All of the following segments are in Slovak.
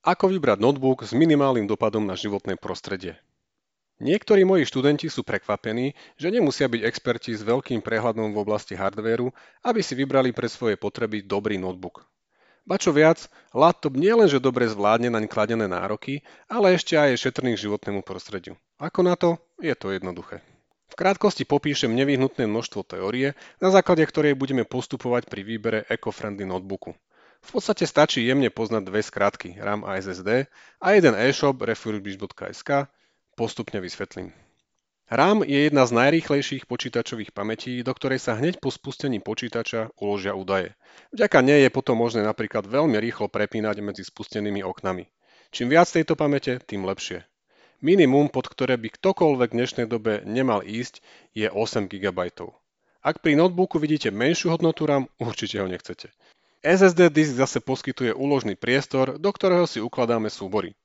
Ako vybrať notebook s minimálnym dopadom na životné prostredie? Niektorí moji študenti sú prekvapení, že nemusia byť experti s veľkým prehľadom v oblasti hardvéru, aby si vybrali pre svoje potreby dobrý notebook. Ba čo viac, laptop nielenže dobre zvládne naň kladené nároky, ale ešte aj je šetrný k životnému prostrediu. Ako na to? Je to jednoduché. V krátkosti popíšem nevyhnutné množstvo teórie, na základe ktorej budeme postupovať pri výbere eco-friendly notebooku. V podstate stačí jemne poznať dve skratky RAM a SSD a jeden e-shop refurbish.sk postupne vysvetlím. RAM je jedna z najrýchlejších počítačových pamätí, do ktorej sa hneď po spustení počítača uložia údaje. Vďaka nej je potom možné napríklad veľmi rýchlo prepínať medzi spustenými oknami. Čím viac tejto pamäte, tým lepšie. Minimum, pod ktoré by ktokoľvek v dnešnej dobe nemal ísť, je 8 GB. Ak pri notebooku vidíte menšiu hodnotu RAM, určite ho nechcete. SSD disk zase poskytuje úložný priestor, do ktorého si ukladáme súbory.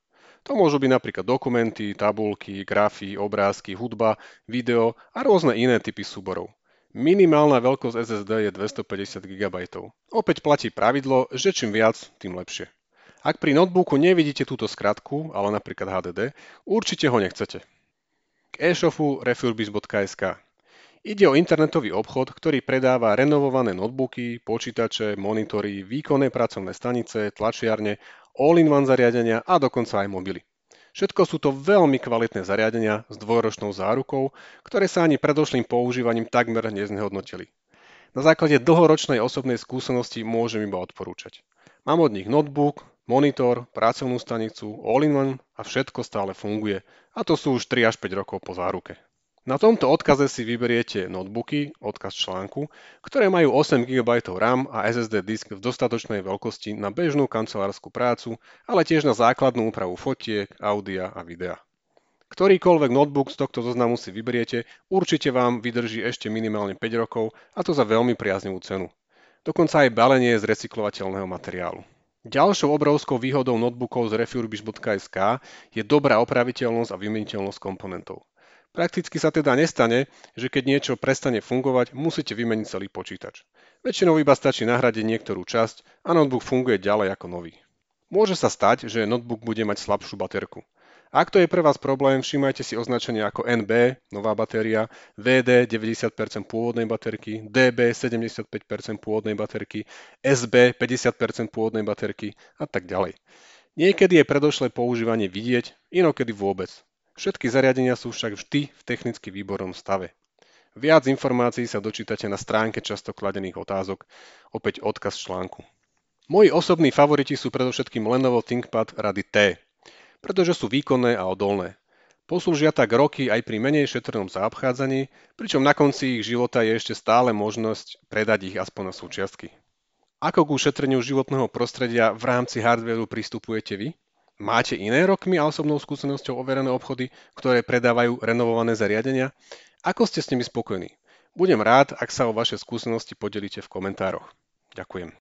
To môžu byť napríklad dokumenty, tabulky, grafy, obrázky, hudba, video a rôzne iné typy súborov. Minimálna veľkosť SSD je 250 GB. Opäť platí pravidlo, že čím viac, tým lepšie. Ak pri notebooku nevidíte túto skratku, ale napríklad HDD, určite ho nechcete. K e-shopu refurbish.sk Ide o internetový obchod, ktorý predáva renovované notebooky, počítače, monitory, výkonné pracovné stanice, tlačiarne, all-in-one zariadenia a dokonca aj mobily. Všetko sú to veľmi kvalitné zariadenia s dvojročnou zárukou, ktoré sa ani predošlým používaním takmer neznehodnotili. Na základe dlhoročnej osobnej skúsenosti môžem iba odporúčať. Mám od nich notebook, monitor, pracovnú stanicu, all-in-one a všetko stále funguje. A to sú už 3 až 5 rokov po záruke. Na tomto odkaze si vyberiete notebooky, odkaz článku, ktoré majú 8 GB RAM a SSD disk v dostatočnej veľkosti na bežnú kancelárskú prácu, ale tiež na základnú úpravu fotiek, audia a videa. Ktorýkoľvek notebook z tohto zoznamu si vyberiete, určite vám vydrží ešte minimálne 5 rokov a to za veľmi priaznivú cenu. Dokonca aj balenie z recyklovateľného materiálu. Ďalšou obrovskou výhodou notebookov z refurbish.sk je dobrá opraviteľnosť a vymeniteľnosť komponentov. Prakticky sa teda nestane, že keď niečo prestane fungovať, musíte vymeniť celý počítač. Väčšinou iba stačí nahradiť niektorú časť a notebook funguje ďalej ako nový. Môže sa stať, že notebook bude mať slabšiu baterku. Ak to je pre vás problém, všimajte si označenie ako NB, nová batéria, VD 90% pôvodnej baterky, DB 75% pôvodnej baterky, SB 50% pôvodnej baterky a tak ďalej. Niekedy je predošlé používanie vidieť, inokedy vôbec. Všetky zariadenia sú však vždy v technicky výbornom stave. Viac informácií sa dočítate na stránke často kladených otázok, opäť odkaz článku. Moji osobní favoriti sú predovšetkým Lenovo ThinkPad rady T, pretože sú výkonné a odolné. Poslúžia tak roky aj pri menej šetrnom zaobchádzaní, pričom na konci ich života je ešte stále možnosť predať ich aspoň na súčiastky. Ako k ušetreniu životného prostredia v rámci hardwareu pristupujete vy? Máte iné rokmi a osobnou skúsenosťou overené obchody, ktoré predávajú renovované zariadenia? Ako ste s nimi spokojní? Budem rád, ak sa o vaše skúsenosti podelíte v komentároch. Ďakujem.